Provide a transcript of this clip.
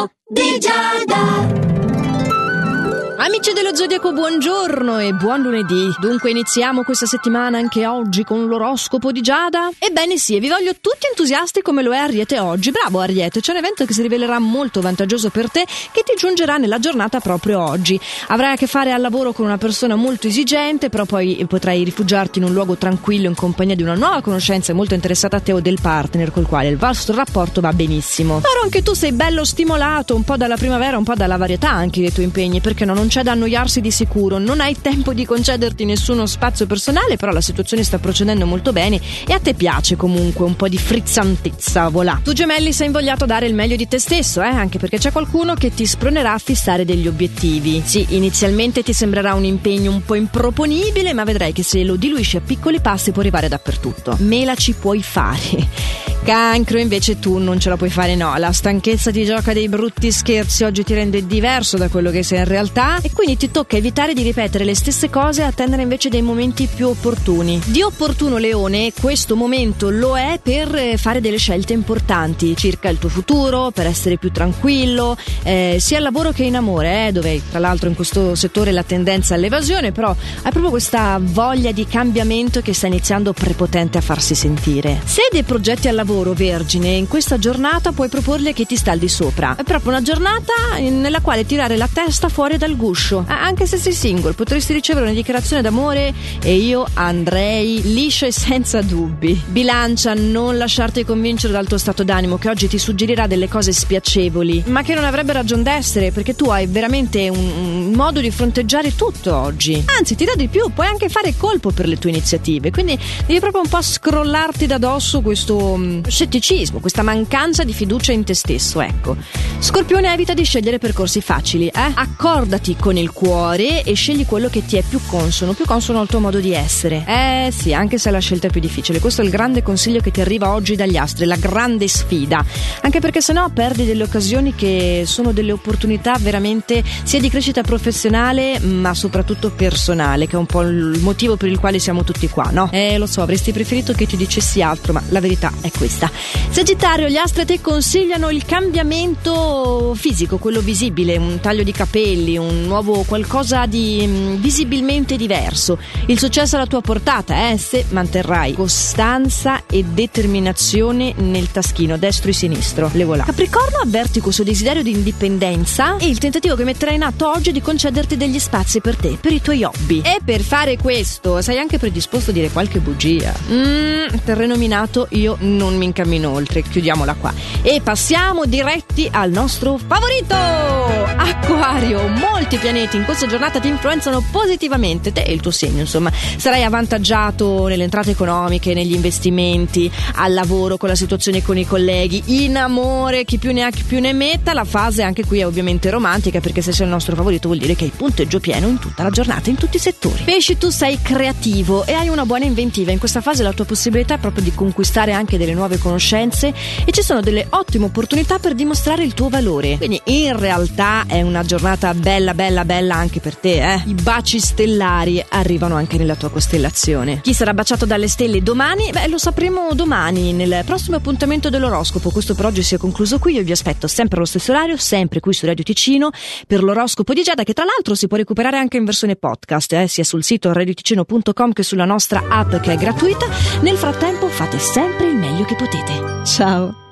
L'oroscopo di Giada. Amici dello Zodiaco, buongiorno e buon lunedì. Dunque iniziamo questa settimana anche oggi con l'oroscopo di Giada? Ebbene sì, e vi voglio tutti entusiasti come lo è Ariete oggi. Bravo Ariete, c'è un evento che si rivelerà molto vantaggioso per te che ti giungerà nella giornata proprio oggi. Avrai a che fare al lavoro con una persona molto esigente, però poi potrai rifugiarti in un luogo tranquillo in compagnia di una nuova conoscenza molto interessata a te o del partner col quale il vostro rapporto va benissimo. Però anche tu sei bello stimolato un po' dalla primavera, un po' dalla varietà anche dei tuoi impegni, perché no, non c'è da annoiarsi di sicuro, non hai tempo di concederti nessuno spazio personale, però la situazione sta procedendo molto bene e a te piace comunque un po' di frizzantezza, voilà. Tu gemelli sei invogliato a dare il meglio di te stesso, eh? anche perché c'è qualcuno che ti spronerà a fissare degli obiettivi. Sì, inizialmente ti sembrerà un impegno un po' improponibile, ma vedrai che se lo diluisci a piccoli passi può arrivare dappertutto. Me la ci puoi fare. Cancro invece tu non ce la puoi fare no, la stanchezza ti gioca dei brutti scherzi oggi ti rende diverso da quello che sei in realtà e quindi ti tocca evitare di ripetere le stesse cose e attendere invece dei momenti più opportuni. Di opportuno Leone, questo momento lo è per fare delle scelte importanti circa il tuo futuro, per essere più tranquillo, eh, sia al lavoro che in amore, eh, dove tra l'altro in questo settore la tendenza all'evasione, però hai proprio questa voglia di cambiamento che sta iniziando prepotente a farsi sentire. Se hai dei progetti al lavoro vergine in questa giornata puoi proporle che ti sta al di sopra. È proprio una giornata nella quale tirare la testa fuori dal guscio. Anche se sei single, potresti ricevere una dichiarazione d'amore e io andrei liscio e senza dubbi. Bilancia, non lasciarti convincere dal tuo stato d'animo che oggi ti suggerirà delle cose spiacevoli, ma che non avrebbe ragione d'essere perché tu hai veramente un, un modo di fronteggiare tutto oggi. Anzi, ti dà di più, puoi anche fare colpo per le tue iniziative, quindi devi proprio un po' scrollarti da dosso questo mm, scetticismo, questa mancanza di fiducia in te stesso, ecco. Scorpione evita di scegliere percorsi facili, eh? Accordati con il cuore e scegli quello che ti è più consono, più consono al tuo modo di essere. Eh sì, anche se la scelta è più difficile. Questo è il grande consiglio che ti arriva oggi dagli astri, la grande sfida. Anche perché sennò perdi delle occasioni che sono delle opportunità veramente sia di crescita professionale, ma soprattutto personale, che è un po' il motivo per il quale siamo tutti qua, no? Eh, lo so, avresti preferito che ti dicessi altro, ma la verità è questa questa. Sagittario, gli astri a te consigliano il cambiamento fisico, quello visibile, un taglio di capelli, un nuovo qualcosa di mm, visibilmente diverso. Il successo alla tua portata, eh, se manterrai costanza e determinazione nel taschino destro e sinistro. Le voilà. Capricorno, avverti questo desiderio di indipendenza e il tentativo che metterai in atto oggi è di concederti degli spazi per te, per i tuoi hobby. E per fare questo sei anche predisposto a dire qualche bugia. Mmm, terreno minato, io non mi incammino oltre, chiudiamola qua. E passiamo diretti al nostro favorito! Acquario, molti pianeti in questa giornata ti influenzano positivamente, te e il tuo segno, insomma. Sarai avvantaggiato nelle entrate economiche, negli investimenti, al lavoro, con la situazione con i colleghi, in amore, chi più ne ha chi più ne metta. La fase anche qui è ovviamente romantica perché se sei il nostro favorito vuol dire che hai punteggio pieno in tutta la giornata, in tutti i settori. Pesci, tu sei creativo e hai una buona inventiva. In questa fase la tua possibilità è proprio di conquistare anche delle nuove conoscenze e ci sono delle ottime opportunità per dimostrare il tuo valore. Quindi in realtà è una giornata bella, bella, bella anche per te, eh? I baci stellari arrivano anche nella tua costellazione. Chi sarà baciato dalle stelle domani? Beh, lo sapremo domani nel prossimo appuntamento dell'oroscopo. Questo per oggi si è concluso qui. Io vi aspetto sempre allo stesso orario, sempre qui su Radio Ticino per l'oroscopo di Giada, che tra l'altro si può recuperare anche in versione podcast, eh? sia sul sito radioticino.com che sulla nostra app che è gratuita. Nel frattempo fate sempre il meglio che potete. Ciao!